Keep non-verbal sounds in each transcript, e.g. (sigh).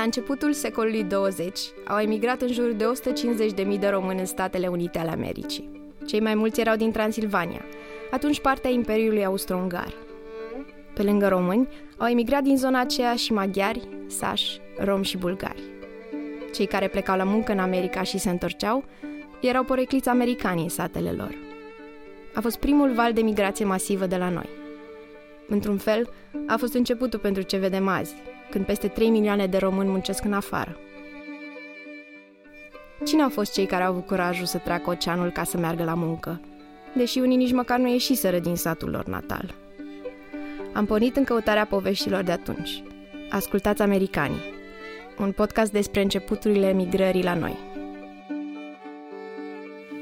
La începutul secolului 20 au emigrat în jur de 150.000 de români în Statele Unite ale Americii. Cei mai mulți erau din Transilvania, atunci partea Imperiului Austro-Ungar. Pe lângă români, au emigrat din zona aceea și maghiari, sași, romi și bulgari. Cei care plecau la muncă în America și se întorceau erau porecliți americani în satele lor. A fost primul val de migrație masivă de la noi. Într-un fel, a fost începutul pentru ce vedem azi, când peste 3 milioane de români muncesc în afară. Cine au fost cei care au avut curajul să treacă oceanul ca să meargă la muncă, deși unii nici măcar nu ieșiseră din satul lor natal? Am pornit în căutarea poveștilor de atunci. Ascultați Americanii, un podcast despre începuturile emigrării la noi.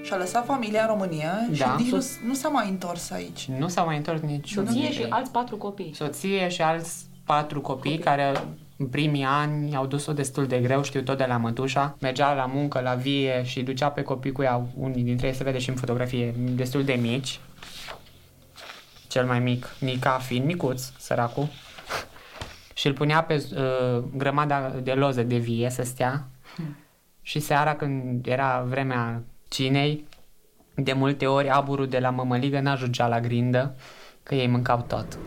Și-a lăsat familia în România și Da. nici nu, nu s-a mai întors aici. Nu s-a mai întors nici Soție și alți patru copii. Soție și alți patru copii care în primii ani au dus-o destul de greu, știu tot de la mătușa. Mergea la muncă, la vie și ducea pe copii cu ea, unii dintre ei se vede și în fotografie, destul de mici. Cel mai mic, Nica fiind micuț, săracul. (laughs) și îl punea pe uh, grămada de loze de vie să stea. Și seara când era vremea cinei, de multe ori aburul de la mămăligă n-ajungea la grindă, că ei mâncau tot.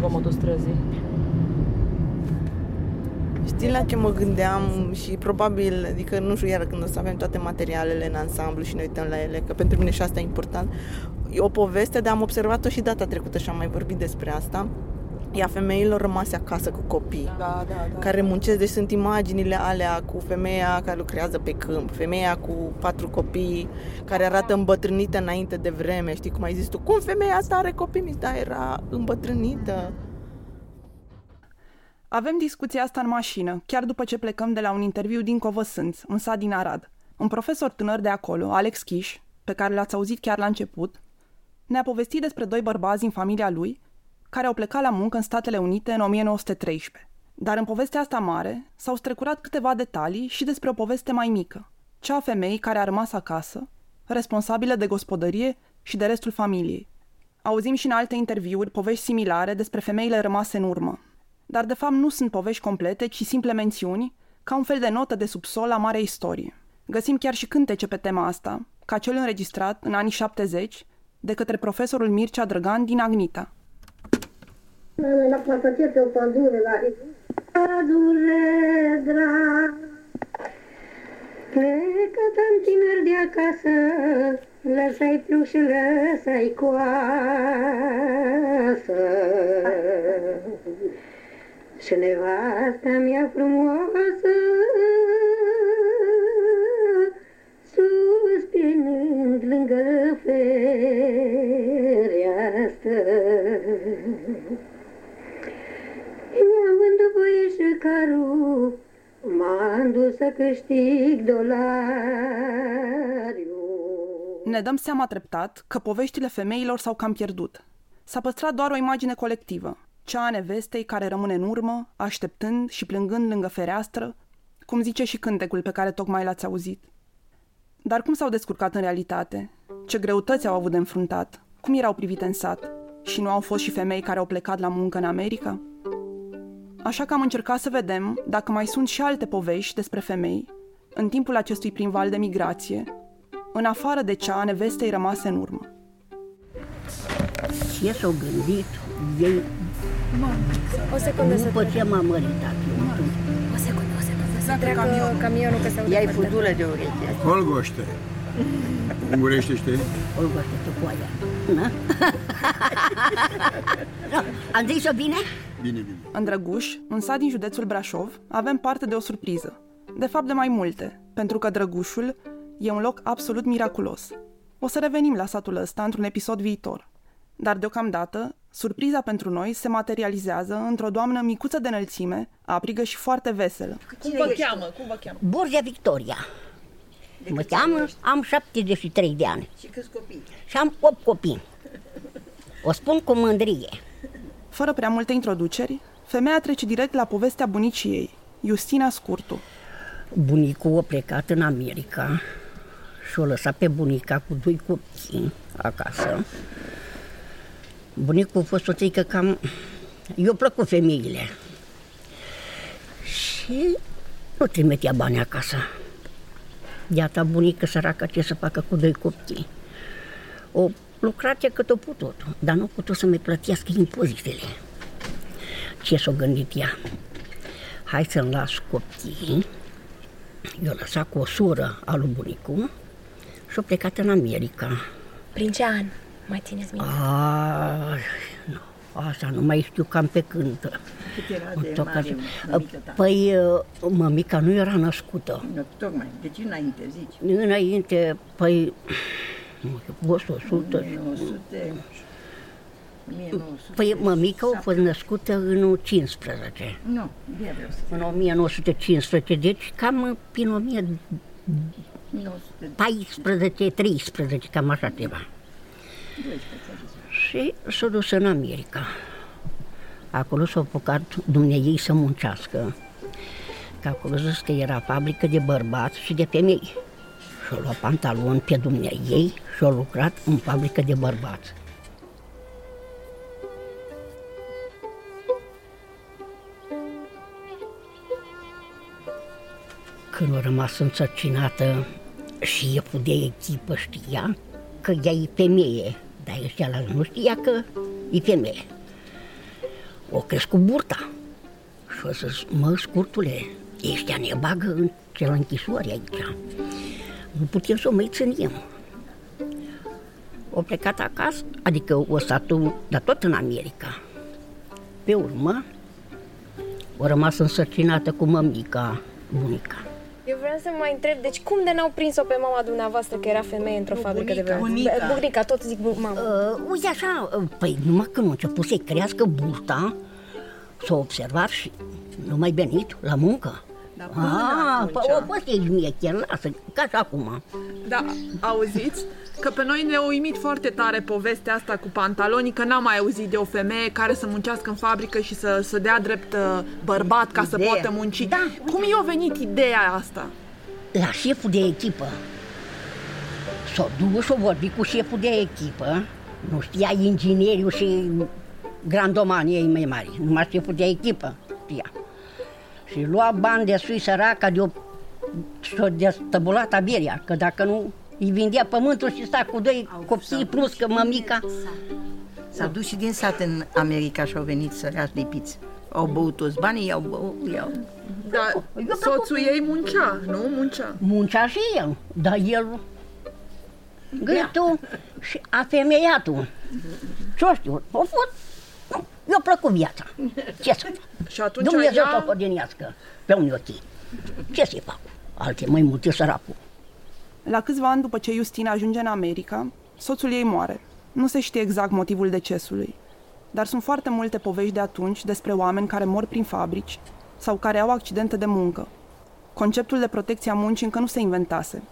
Zgomotul străzii. Știi la ce mă gândeam și probabil, adică nu știu iar când o să avem toate materialele în ansamblu și ne uităm la ele, că pentru mine și asta e important. E o poveste, dar am observat-o și data trecută și am mai vorbit despre asta. E a femeilor rămase acasă cu copii. Da, da, da. care muncesc, deci sunt imaginile alea cu femeia care lucrează pe câmp, femeia cu patru copii, care arată îmbătrânită înainte de vreme, știi cum ai zis tu, cum femeia asta are copii mici, da, era îmbătrânită. Avem discuția asta în mașină, chiar după ce plecăm de la un interviu din Covăsânț, un sat din Arad. Un profesor tânăr de acolo, Alex Chiș, pe care l-ați auzit chiar la început, ne-a povestit despre doi bărbați din familia lui care au plecat la muncă în Statele Unite în 1913. Dar în povestea asta mare s-au strecurat câteva detalii și despre o poveste mai mică, cea a femeii care a rămas acasă, responsabilă de gospodărie și de restul familiei. Auzim și în alte interviuri povești similare despre femeile rămase în urmă. Dar de fapt nu sunt povești complete, ci simple mențiuni, ca un fel de notă de subsol a marei istorie. Găsim chiar și cântece pe tema asta, ca cel înregistrat în anii 70 de către profesorul Mircea Drăgan din Agnita. La pasăcie pe o pădure, la Pădure drag Plecă tan tiner de acasă Lăsai plug și lăsai coasă. Și nevasta mea frumoasă Suspinând lângă fereastră I-am vândut voie și carul, m-am dus să câștig dolariu. Ne dăm seama treptat că poveștile femeilor s-au cam pierdut. S-a păstrat doar o imagine colectivă, cea a nevestei care rămâne în urmă, așteptând și plângând lângă fereastră, cum zice și cântecul pe care tocmai l-ați auzit. Dar cum s-au descurcat în realitate? Ce greutăți au avut de înfruntat? Cum erau privite în sat? Și nu au fost și femei care au plecat la muncă în America? Așa că am încercat să vedem dacă mai sunt și alte povești despre femei în timpul acestui prim val de migrație, în afară de cea a nevestei rămase în urmă. Ce s-au gândit ei O secundă să după ce m-am măritat? eu atunci? O secundă, o secundă. Să Exact, treacă camionul. camionul, că se aude Ia-i foarte fudură de ureche. Olgoște. Ungurește știi? Olgoște tu cu aia. Na? No, (laughs) Am zis-o bine? Bine, bine. În Drăguș, un sat din județul Brașov, avem parte de o surpriză. De fapt, de mai multe, pentru că Drăgușul e un loc absolut miraculos. O să revenim la satul ăsta într-un episod viitor. Dar deocamdată, surpriza pentru noi se materializează într-o doamnă micuță de înălțime, aprigă și foarte veselă. Cum vă cheamă? Cum vă cheamă? Borgia Victoria. Mă cheamă, am 73 de ani Și câți copii? și am 8 copii. O spun cu mândrie. Fără prea multe introduceri, femeia trece direct la povestea bunicii ei, Justina Scurtu. Bunicul a plecat în America și o lăsat pe bunica cu doi copii acasă. Bunicul a fost o țică cam... Eu plăcut femeile. Și nu trimitea bani acasă. Iată bunică săracă ce să facă cu doi copii. O lucrat cât o putut, dar nu a putut să-mi plătească impozitele. Ce s-a gândit ea? Hai să-mi las copiii. Eu lăsat cu o soră a lui bunicul și a plecat în America. Prin ce an? Mai țineți minte? A, nu, asta nu mai știu cam pe când. Cât era de Tot mare ca- mămică ta? Păi, mămica nu era născută. Nu, tocmai, deci înainte, zici. Înainte, păi, nu știu, 100, 1900, 1900. Păi mămica a fost născută în 15. Nu, bine vreau să În 1915, deci cam prin 1914, 13, cam așa ceva. Și s-a dus în America. Acolo s-a apucat dumneiei să muncească. Că acolo zis că era fabrică de bărbați și de femei. Și-a luat pantalon pe dumneiei și a lucrat în fabrică de bărbați. Când a rămas însărcinată și e de echipă știa că ea e femeie, dar ăștia la nu știa că e femeie. O crescut burta și o zis, mă, scurtule, ăștia ne bagă în cel închisoare aici. Nu putem să o mai ținem. O plecat acasă, adică o stat dar tot în America. Pe urmă, o rămas însărcinată cu mămica, bunica. Eu vreau să mai întreb, deci cum de n-au prins-o pe mama dumneavoastră că era femeie într-o fabrică de bărbați? bunica. Bunica. bunica, tot zic bu- mamă. Uh, uite așa, uh, păi numai când a început să-i crească burta, s-a observat și nu mai venit la muncă. Dar Ah, păi o fost ei mie chiar, lasă, ca și acum. Da, auziți? Că pe noi ne-a uimit foarte tare povestea asta cu pantalonii, că n-am mai auzit de o femeie care să muncească în fabrică și să, să dea drept uh, bărbat ca să Ideea. poată munci. Da. Cum i-a venit ideea asta? La șeful de echipă. S-a dus și a vorbit cu șeful de echipă, nu știa ingineriul și grandomanii ei mai mari, numai șeful de echipă știa. Și lua bani de sui săraca de o și-o destăbulat aberia, că dacă nu îi vindea pământul și sta cu doi copii plus că mămica. S-au dus și din sat în America și au venit sărași lipiți. Au băut toți banii, i-au băut, i-au... Da, soțul ei muncea, nu? Muncea. Muncea și el, dar el gâtul și afemeiatul. Ce știu, a fost, nu, i-a plăcut viața. Ce să fac? Și atunci Dumnezeu ea- să o hodinească pe unii ochii. Ce să fac? Alte mai multe săracul. La câțiva ani după ce Justina ajunge în America, soțul ei moare. Nu se știe exact motivul decesului, dar sunt foarte multe povești de atunci despre oameni care mor prin fabrici sau care au accidente de muncă. Conceptul de protecție a muncii încă nu se inventase.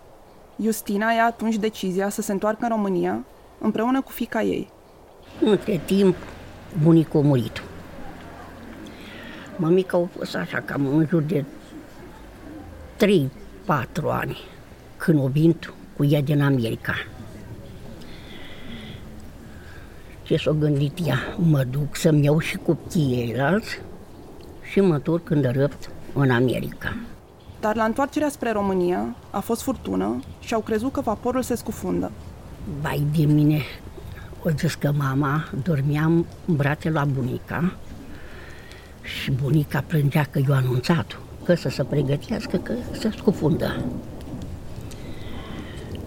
Justina ia atunci decizia să se întoarcă în România împreună cu fica ei. Între timp, bunicul a murit. Mamica a fost așa cam în jur de 3-4 ani când o vint cu ea din America. Ce s-a gândit ea? Mă duc să-mi iau și copiii ceilalți și mă întorc în răpt în America. Dar la întoarcerea spre România a fost furtună și au crezut că vaporul se scufundă. Vai de mine, o zis că mama dormeam în brațe la bunica și bunica plângea că eu anunțat că să se pregătească că se scufundă.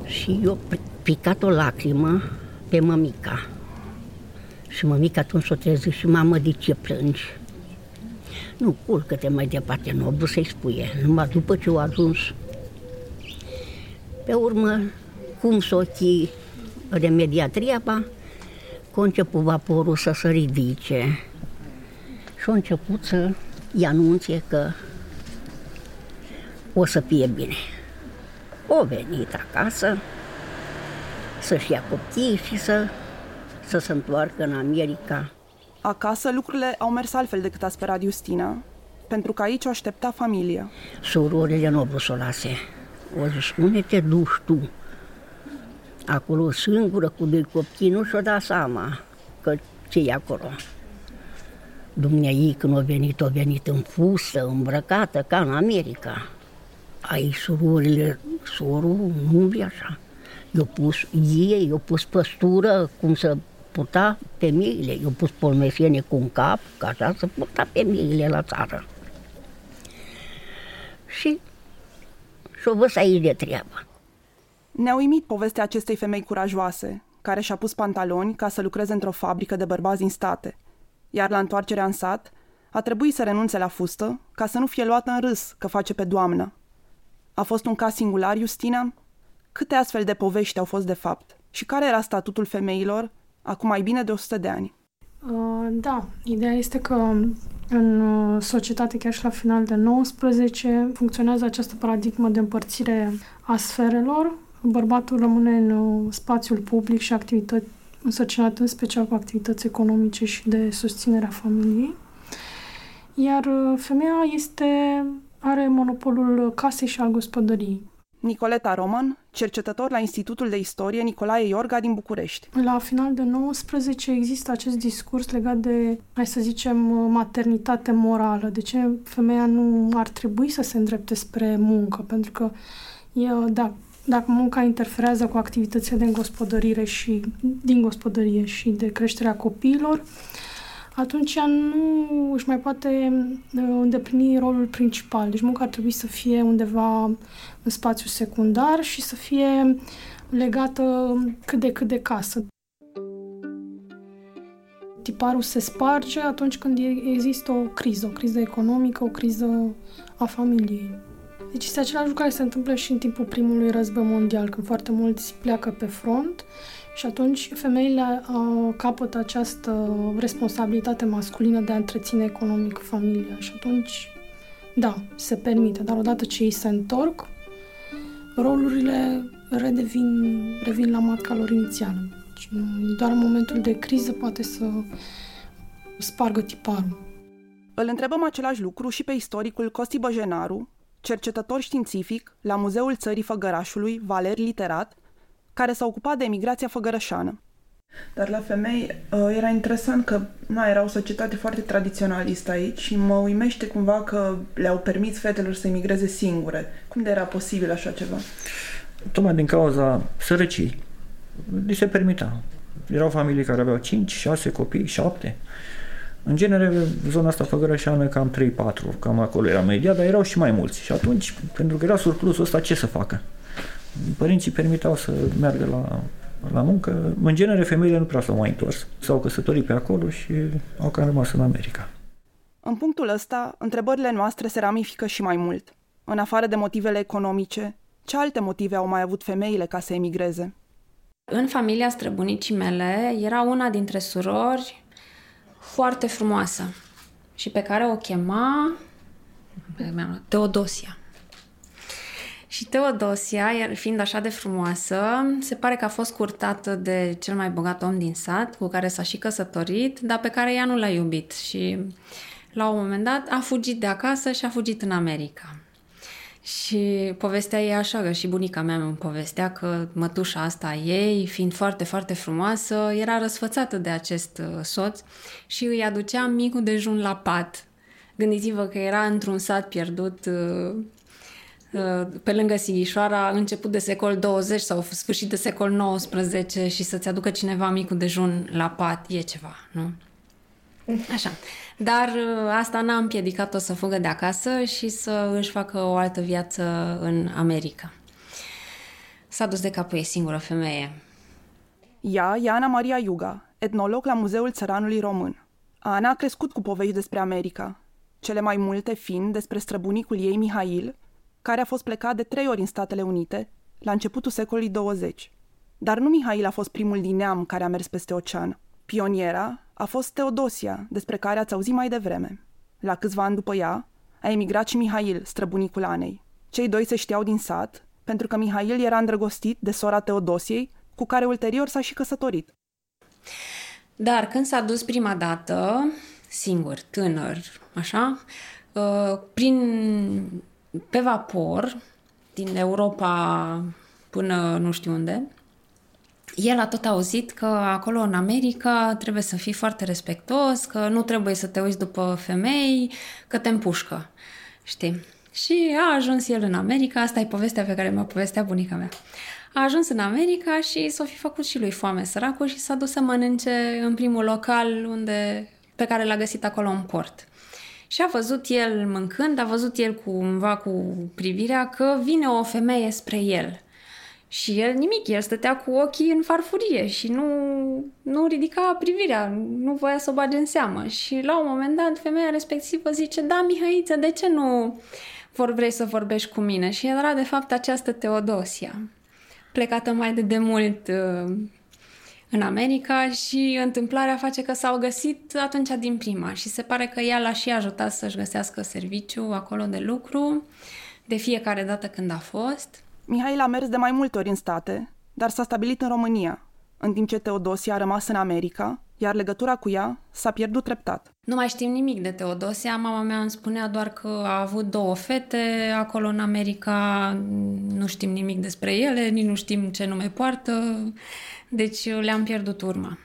Și eu p- picat o lacrimă pe mămica. Și mămica atunci s-o trezit și mamă, de ce plângi? Nu, culcă-te mai departe, nu a vrut să-i spuie, numai după ce au ajuns. Pe urmă, cum s-o ochii remedia treaba, că a început vaporul să se ridice și a început să-i anunțe că o să fie bine. O venit acasă să-și ia copiii și să, să se întoarcă în America. Acasă lucrurile au mers altfel decât a sperat Justina, pentru că aici o aștepta familia. Surorile nu au vrut să o lase. O zis, unde te duci tu? Acolo singură cu doi copii nu și-o da seama că ce e acolo. Dumnezeu când a venit, a venit în fustă, îmbrăcată, ca în America. Ai surorile, sorul nu e așa. I-au pus ei, i-au pus păstură, cum să purta femeile, i-au pus polmesiene cu un cap, ca așa să purta femeile la țară. Și și-o văzut aici de treabă. Ne-a uimit povestea acestei femei curajoase, care și-a pus pantaloni ca să lucreze într-o fabrică de bărbați din state, iar la întoarcerea în sat a trebuit să renunțe la fustă ca să nu fie luată în râs că face pe doamnă. A fost un caz singular, Justina? Câte astfel de povești au fost de fapt? Și care era statutul femeilor acum mai bine de 100 de ani? Uh, da, ideea este că în uh, societate, chiar și la final de 19, funcționează această paradigmă de împărțire a sferelor. Bărbatul rămâne în uh, spațiul public și activități însărcinat în special cu activități economice și de susținere a familiei. Iar femeia este, are monopolul casei și al gospodăriei. Nicoleta Roman, cercetător la Institutul de Istorie Nicolae Iorga din București. La final de 19 există acest discurs legat de, hai să zicem, maternitate morală. De ce femeia nu ar trebui să se îndrepte spre muncă? Pentru că e, da, dacă munca interferează cu activitățile de gospodărire și din gospodărie și de creșterea copiilor, atunci ea nu își mai poate uh, îndeplini rolul principal. Deci munca ar trebui să fie undeva în spațiu secundar și să fie legată cât de cât de casă. Tiparul se sparge atunci când există o criză, o criză economică, o criză a familiei. Deci este același lucru care se întâmplă și în timpul primului război mondial, când foarte mulți pleacă pe front și atunci femeile uh, capătă această responsabilitate masculină de a întreține economic familia. Și atunci, da, se permite, dar odată ce ei se întorc, rolurile redevin, revin la matca lor inițială. Deci, doar în momentul de criză poate să spargă tiparul. Îl întrebăm același lucru și pe istoricul Costi Băjenaru, cercetător științific la Muzeul Țării Făgărașului, Valer Literat, care s-a ocupat de emigrația făgărășană. Dar la femei uh, era interesant că na, era o societate foarte tradiționalistă aici și mă uimește cumva că le-au permis fetelor să emigreze singure. Cum de era posibil așa ceva? Tocmai din cauza sărăcii. Li se permitea. Erau familii care aveau 5, 6 copii, 7. În genere, zona asta făgărășeană cam 3-4, cam acolo era media, dar erau și mai mulți. Și atunci, pentru că era surplusul ăsta, ce să facă? Părinții permiteau să meargă la, la muncă. În genere, femeile nu prea s-au mai întors. S-au căsătorit pe acolo și au cam rămas în America. În punctul ăsta, întrebările noastre se ramifică și mai mult. În afară de motivele economice, ce alte motive au mai avut femeile ca să emigreze? În familia străbunicii mele era una dintre surori foarte frumoasă și pe care o chema Teodosia. Și Teodosia, fiind așa de frumoasă, se pare că a fost curtată de cel mai bogat om din sat, cu care s-a și căsătorit, dar pe care ea nu l-a iubit și la un moment dat a fugit de acasă și a fugit în America. Și povestea ei așa, că și bunica mea îmi povestea că mătușa asta a ei, fiind foarte, foarte frumoasă, era răsfățată de acest uh, soț și îi aducea micul dejun la pat. Gândiți-vă că era într-un sat pierdut uh, uh, pe lângă Sighișoara, început de secol 20 sau sfârșit de secol 19 și să-ți aducă cineva micul dejun la pat, e ceva, nu? Așa. Dar uh, asta n-a împiedicat-o să fugă de acasă și să își facă o altă viață în America. S-a dus de capul ei singură femeie. Ea e Ana Maria Iuga, etnolog la Muzeul Țăranului Român. Ana a crescut cu povești despre America, cele mai multe fiind despre străbunicul ei Mihail, care a fost plecat de trei ori în Statele Unite, la începutul secolului 20. Dar nu Mihail a fost primul din neam care a mers peste ocean. Pioniera a fost Teodosia, despre care ați auzit mai devreme. La câțiva ani după ea, a emigrat și Mihail, străbunicul Anei. Cei doi se știau din sat, pentru că Mihail era îndrăgostit de sora Teodosiei, cu care ulterior s-a și căsătorit. Dar când s-a dus prima dată, singur, tânăr, așa, uh, prin, pe vapor, din Europa până nu știu unde, el a tot auzit că acolo în America trebuie să fii foarte respectos, că nu trebuie să te uiți după femei, că te împușcă. Știi? Și a ajuns el în America, asta e povestea pe care mi-a povestea bunica mea. A ajuns în America și s-a fi făcut și lui foame săracul și s-a dus să mănânce în primul local unde, pe care l-a găsit acolo în port. Și a văzut el mâncând, a văzut el cumva cu privirea că vine o femeie spre el. Și el nimic, el stătea cu ochii în farfurie și nu, nu ridica privirea, nu voia să o bage în seamă. Și la un moment dat femeia respectivă zice, da, Mihăiță, de ce nu vor vrei să vorbești cu mine? Și era de fapt această Teodosia, plecată mai de demult uh, în America și întâmplarea face că s-au găsit atunci din prima și se pare că ea l-a și ajutat să-și găsească serviciu acolo de lucru de fiecare dată când a fost. Mihail a mers de mai multe ori în state, dar s-a stabilit în România, în timp ce Teodosia a rămas în America, iar legătura cu ea s-a pierdut treptat. Nu mai știm nimic de Teodosia, mama mea îmi spunea doar că a avut două fete acolo în America, nu știm nimic despre ele, nici nu știm ce nume poartă, deci le-am pierdut urma.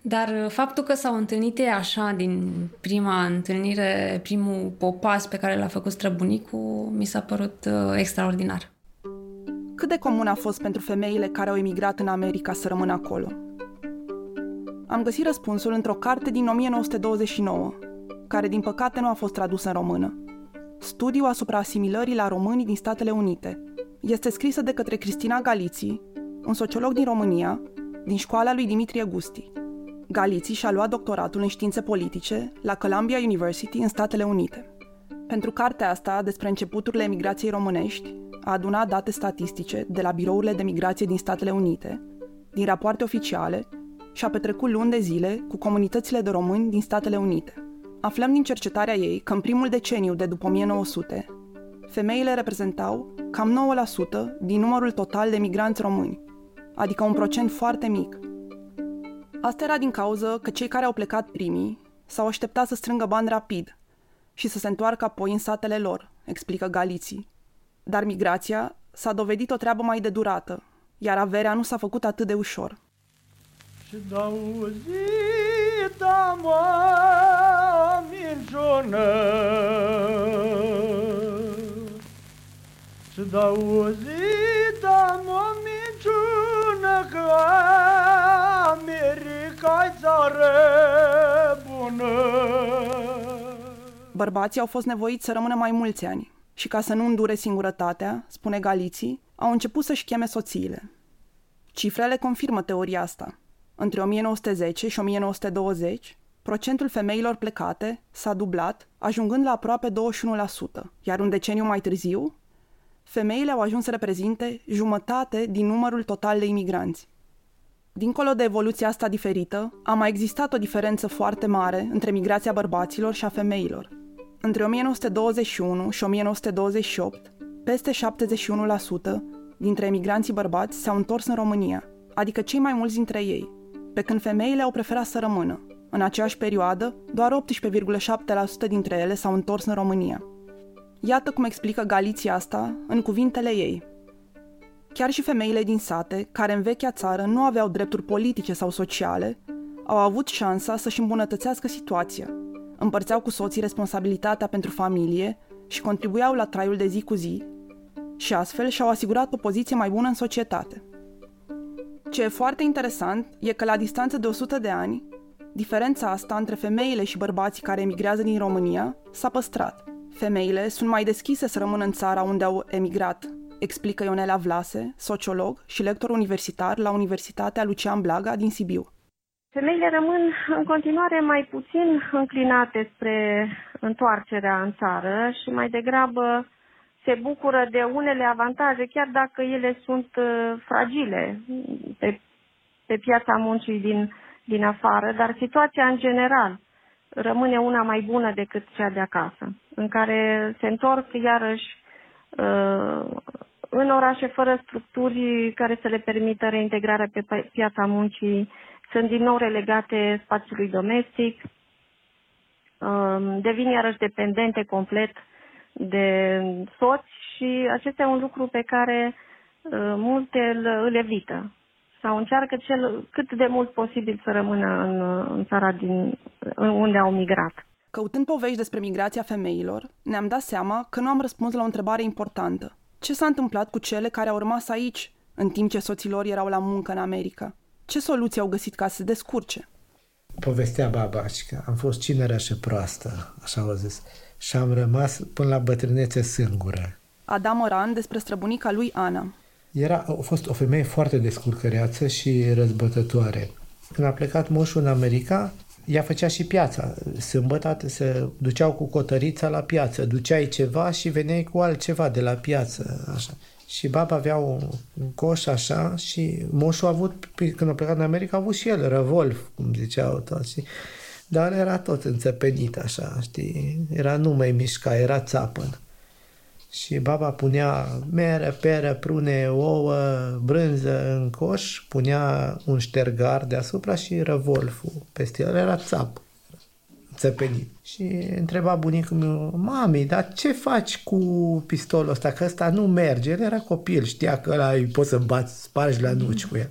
Dar faptul că s-au întâlnit ei așa din prima întâlnire, primul popas pe care l-a făcut străbunicul, mi s-a părut uh, extraordinar. Cât de comun a fost pentru femeile care au emigrat în America să rămână acolo? Am găsit răspunsul într-o carte din 1929, care din păcate nu a fost tradusă în română. Studiu asupra asimilării la românii din Statele Unite. Este scrisă de către Cristina Galiții, un sociolog din România, din școala lui Dimitrie Gusti. Galiții și-a luat doctoratul în științe politice la Columbia University în Statele Unite. Pentru cartea asta despre începuturile emigrației românești, a adunat date statistice de la birourile de migrație din Statele Unite, din rapoarte oficiale și a petrecut luni de zile cu comunitățile de români din Statele Unite. Aflăm din cercetarea ei că în primul deceniu de după 1900, femeile reprezentau cam 9% din numărul total de migranți români, adică un procent foarte mic. Asta era din cauză că cei care au plecat primii s-au așteptat să strângă bani rapid și să se întoarcă apoi în satele lor, explică Galiții. Dar migrația s-a dovedit o treabă mai de durată, iar averea nu s-a făcut atât de ușor. Și dau zi, da, mă, minciună Și dau zi, da, mă, minciună Că America-i țară bună Bărbații au fost nevoiți să rămână mai mulți ani și ca să nu îndure singurătatea, spune Galiții, au început să-și cheme soțiile. Cifrele confirmă teoria asta. Între 1910 și 1920, procentul femeilor plecate s-a dublat, ajungând la aproape 21%, iar un deceniu mai târziu, femeile au ajuns să reprezinte jumătate din numărul total de imigranți. Dincolo de evoluția asta diferită, a mai existat o diferență foarte mare între migrația bărbaților și a femeilor. Între 1921 și 1928, peste 71% dintre emigranții bărbați s-au întors în România, adică cei mai mulți dintre ei, pe când femeile au preferat să rămână. În aceeași perioadă, doar 18,7% dintre ele s-au întors în România. Iată cum explică Galiția asta în cuvintele ei. Chiar și femeile din sate, care în vechea țară nu aveau drepturi politice sau sociale, au avut șansa să-și îmbunătățească situația. Împărțeau cu soții responsabilitatea pentru familie și contribuiau la traiul de zi cu zi și astfel și-au asigurat o poziție mai bună în societate. Ce e foarte interesant e că la distanță de 100 de ani, diferența asta între femeile și bărbații care emigrează din România s-a păstrat. Femeile sunt mai deschise să rămână în țara unde au emigrat, explică Ionela Vlase, sociolog și lector universitar la Universitatea Lucian Blaga din Sibiu. Femeile rămân în continuare mai puțin înclinate spre întoarcerea în țară și mai degrabă se bucură de unele avantaje, chiar dacă ele sunt uh, fragile pe, pe piața muncii din, din afară, dar situația în general rămâne una mai bună decât cea de acasă, în care se întorc iarăși uh, în orașe fără structuri care să le permită reintegrarea pe piața muncii, sunt din nou relegate spațiului domestic, uh, devin iarăși dependente complet de soți și acesta e un lucru pe care uh, multe îl, îl evită. sau încearcă cel, cât de mult posibil să rămână în, în țara din, în unde au migrat. Căutând povești despre migrația femeilor, ne-am dat seama că nu am răspuns la o întrebare importantă. Ce s-a întâmplat cu cele care au rămas aici, în timp ce soților erau la muncă în America? Ce soluții au găsit ca să se descurce? Povestea baba că am fost cineră și proastă, așa au zis, și am rămas până la bătrânețe singură. Adam Oran despre străbunica lui Ana. Era, a fost o femeie foarte descurcăreață și răzbătătoare. Când a plecat moșul în America, ea făcea și piața. Sâmbătă se duceau cu cotărița la piață, duceai ceva și veneai cu altceva de la piață. Așa. Și baba avea un, un coș așa și moșul a avut, când a plecat în America, a avut și el revolv, cum ziceau toți. Dar era tot înțepenit așa, știi? Era, nu mai mișca, era țapăn. Și baba punea mere, pere, prune, ouă, brânză în coș, punea un ștergar deasupra și revolful peste el. Era țap, țăpenit. Și întreba bunicul meu, mami, dar ce faci cu pistolul ăsta? Că ăsta nu merge. El era copil, știa că ăla poți să bați, spargi la nuci cu el.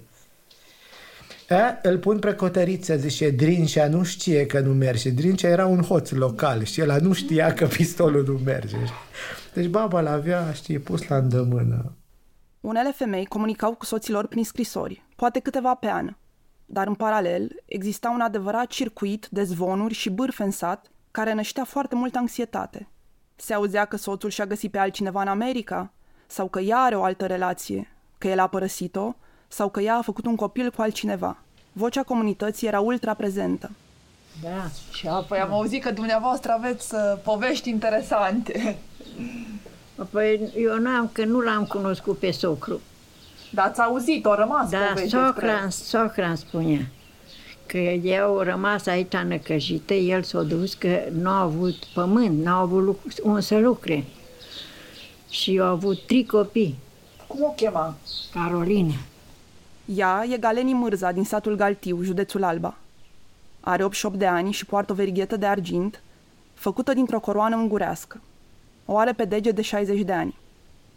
E, îl pun pe cotăriță, zice, Drincea nu știe că nu merge. Drincea era un hoț local și el nu știa că pistolul nu merge. Deci baba l-avea, știi, pus la îndemână. Unele femei comunicau cu soților prin scrisori, poate câteva pe an. Dar în paralel exista un adevărat circuit de zvonuri și bârfe în sat care năștea foarte multă anxietate. Se auzea că soțul și-a găsit pe altcineva în America, sau că ea are o altă relație, că el a părăsit-o, sau că ea a făcut un copil cu altcineva. Vocea comunității era ultra prezentă. Da, și apoi am auzit că dumneavoastră aveți uh, povești interesante. Păi eu n-am, că nu l-am cunoscut pe socru. Dar ați auzit, o rămas Da, povești socra, despre... socra îmi spunea că eu rămas aici năcăjită, el s-a dus că nu a avut pământ, nu a avut lucru, un să lucre. Și au avut trei copii. Cum o chema? Carolina. Ea e Galeni Mârza din satul Galtiu, județul Alba. Are 88 de ani și poartă o verighetă de argint, făcută dintr-o coroană ungurească. O are pe dege de 60 de ani.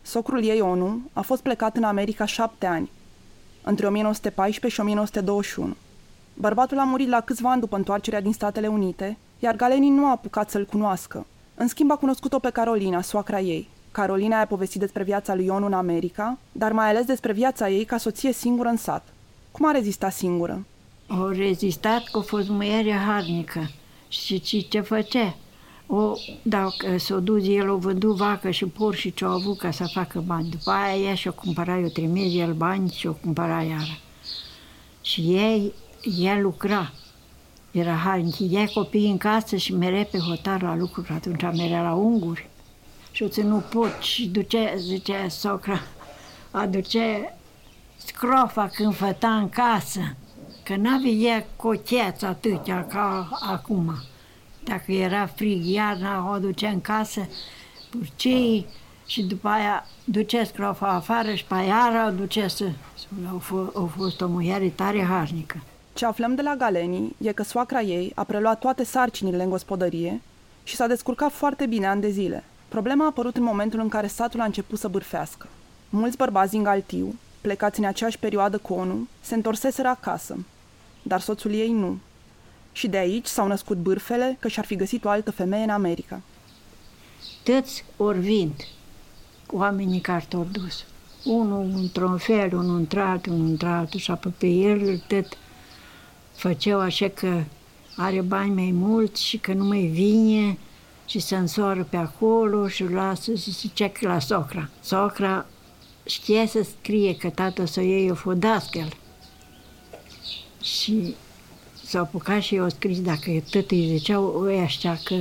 Socrul ei, ONU, a fost plecat în America șapte ani, între 1914 și 1921. Bărbatul a murit la câțiva ani după întoarcerea din Statele Unite, iar Galeni nu a apucat să-l cunoască. În schimb a cunoscut-o pe Carolina, soacra ei. Carolina a povestit despre viața lui Ion în America, dar mai ales despre viața ei ca soție singură în sat. Cum a rezistat singură? Au rezistat că a fost muiere harnică. Și ce, ce făcea? O, dacă s-o dus, el o vândut vacă și por și ce-o avut ca să facă bani. După aia ea și-o cumpăra, eu trimis el bani și-o cumpăra iară. Și ei, ea lucra. Era harnic. Ea copiii în casă și mereu pe hotar la lucru, atunci merea la unguri. Și o ținut pot și ducea, zicea socra, aduce scrofa când făta în casă, că n-avea cocheață atâtea ca acum. Dacă era frig iarna, o aducea în casă, purcei și după aia ducea scrofa afară și pe iară o ducea să... Au fost, au fost o muiere tare harnică. Ce aflăm de la Galeni e că soacra ei a preluat toate sarcinile în gospodărie și s-a descurcat foarte bine ani de zile. Problema a apărut în momentul în care satul a început să bârfească. Mulți bărbați din Galtiu, plecați în aceeași perioadă cu ONU, se întorseseră acasă, dar soțul ei nu. Și de aici s-au născut bârfele că și-ar fi găsit o altă femeie în America. Toți ori vind oamenii care te-au dus. Unul într-un fel, unul într-altul, unul într-altul și apoi pe el tot făceau așa că are bani mai mulți și că nu mai vine și se însoară pe acolo și lasă și zice că la socra. Socra știa să scrie că tatăl să iei o fodascăl. Și s-a apucat și eu scris dacă tot îi ziceau ăștia că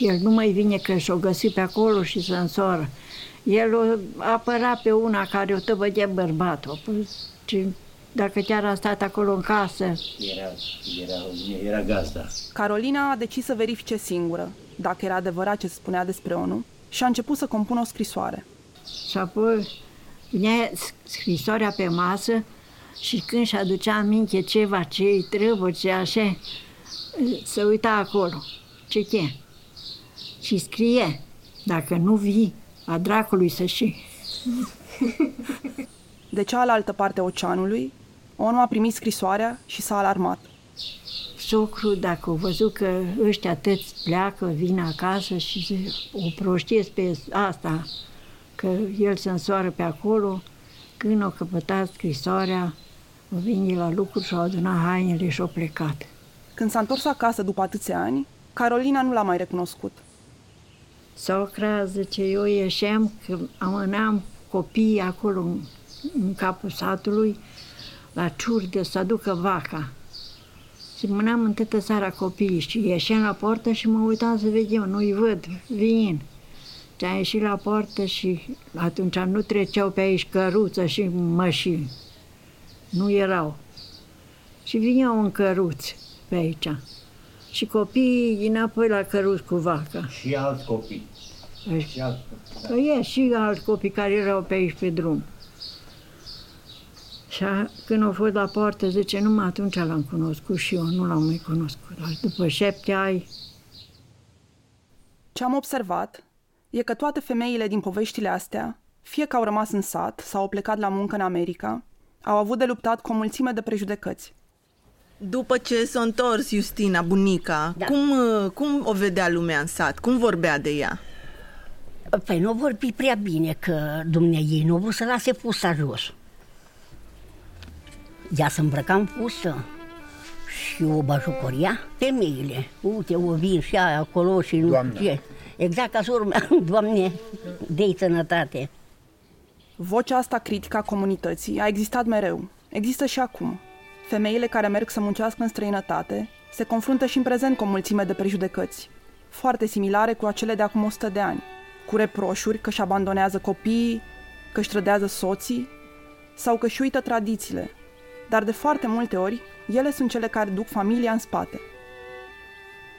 el nu mai vine că și-o găsi pe acolo și se însoară. El o apăra pe una care o tăvădea bărbatul. Și dacă chiar a stat acolo în casă. Era, era, era gazda. Carolina a decis să verifice singură dacă era adevărat ce se spunea despre ONU și a început să compună o scrisoare. Și apoi punea scrisoarea pe masă și când și aducea aminte ceva ce îi trebuie, ce așa, să uita acolo. Ce che? Și scrie, dacă nu vii, a dracului să și. (laughs) De cealaltă parte a oceanului, ONU a primit scrisoarea și s-a alarmat. Socru, dacă au văzut că ăștia tăți pleacă, vin acasă și o proștiesc pe asta, că el se însoară pe acolo, când o căpătat scrisoarea, o vine la lucru și au adunat hainele și au plecat. Când s-a întors acasă după atâția ani, Carolina nu l-a mai recunoscut. Socra, zice, eu ieșeam, că amânam copiii acolo în, în capul satului, la ciurde, să aducă vaca. Și mâneam în tătă seara copiii și ieșeam la poartă și mă uitam să vedem, nu-i văd, vin. Și am ieșit la poartă și atunci nu treceau pe aici căruță și mașini. Nu erau. Și vineau în căruți pe aici. Și copiii înapoi la căruți cu vaca. Și alți copii. Și alți Păi e și alți copii care erau pe aici pe drum. Și a, când au fost la poartă, zice, numai atunci l-am cunoscut și eu nu l-am mai cunoscut. Dar după șapte ani, Ce am observat e că toate femeile din poveștile astea, fie că au rămas în sat sau au plecat la muncă în America, au avut de luptat cu o mulțime de prejudecăți. După ce s-a întors Justina, bunica, da. cum, uh, cum o vedea lumea în sat? Cum vorbea de ea? Păi nu vorbi prea bine că dumneai nu vrut să lase fusta jos. Ea se îmbrăca în fustă și o bajucoria femeile. Uite, o vin și aia acolo și nu Doamne. știu ce. Exact ca surmea, (laughs) Doamne, de sănătate. Vocea asta critică a comunității a existat mereu. Există și acum. Femeile care merg să muncească în străinătate se confruntă și în prezent cu o mulțime de prejudecăți, foarte similare cu acele de acum 100 de ani, cu reproșuri că își abandonează copiii, că își trădează soții sau că își uită tradițiile, dar de foarte multe ori ele sunt cele care duc familia în spate.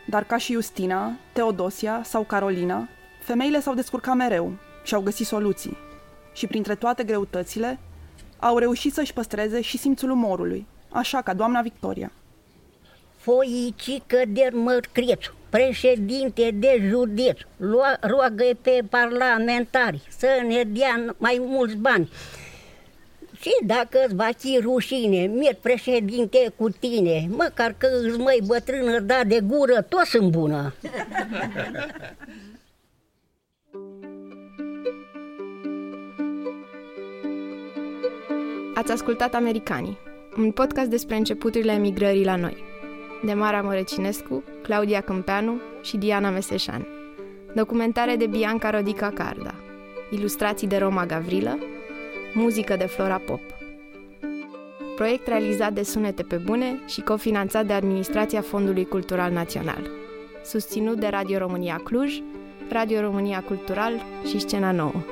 Dar ca și Justina, Teodosia sau Carolina, femeile s-au descurcat mereu și au găsit soluții. Și printre toate greutățile, au reușit să-și păstreze și simțul umorului, așa ca doamna Victoria. Foicică de Mărcrețu, președinte de județ, lua- roagă pe parlamentari să ne dea mai mulți bani. Și dacă îți va fi rușine, merg președinte cu tine, măcar că îți mai bătrână da de gură, tot sunt bună. (laughs) Ați ascultat Americanii, un podcast despre începuturile emigrării la noi. De Mara Mărăcinescu, Claudia Câmpeanu și Diana Meseșan. Documentare de Bianca Rodica Carda. Ilustrații de Roma Gavrilă. Muzică de Flora Pop. Proiect realizat de Sunete pe Bune și cofinanțat de Administrația Fondului Cultural Național. Susținut de Radio România Cluj, Radio România Cultural și Scena Nouă.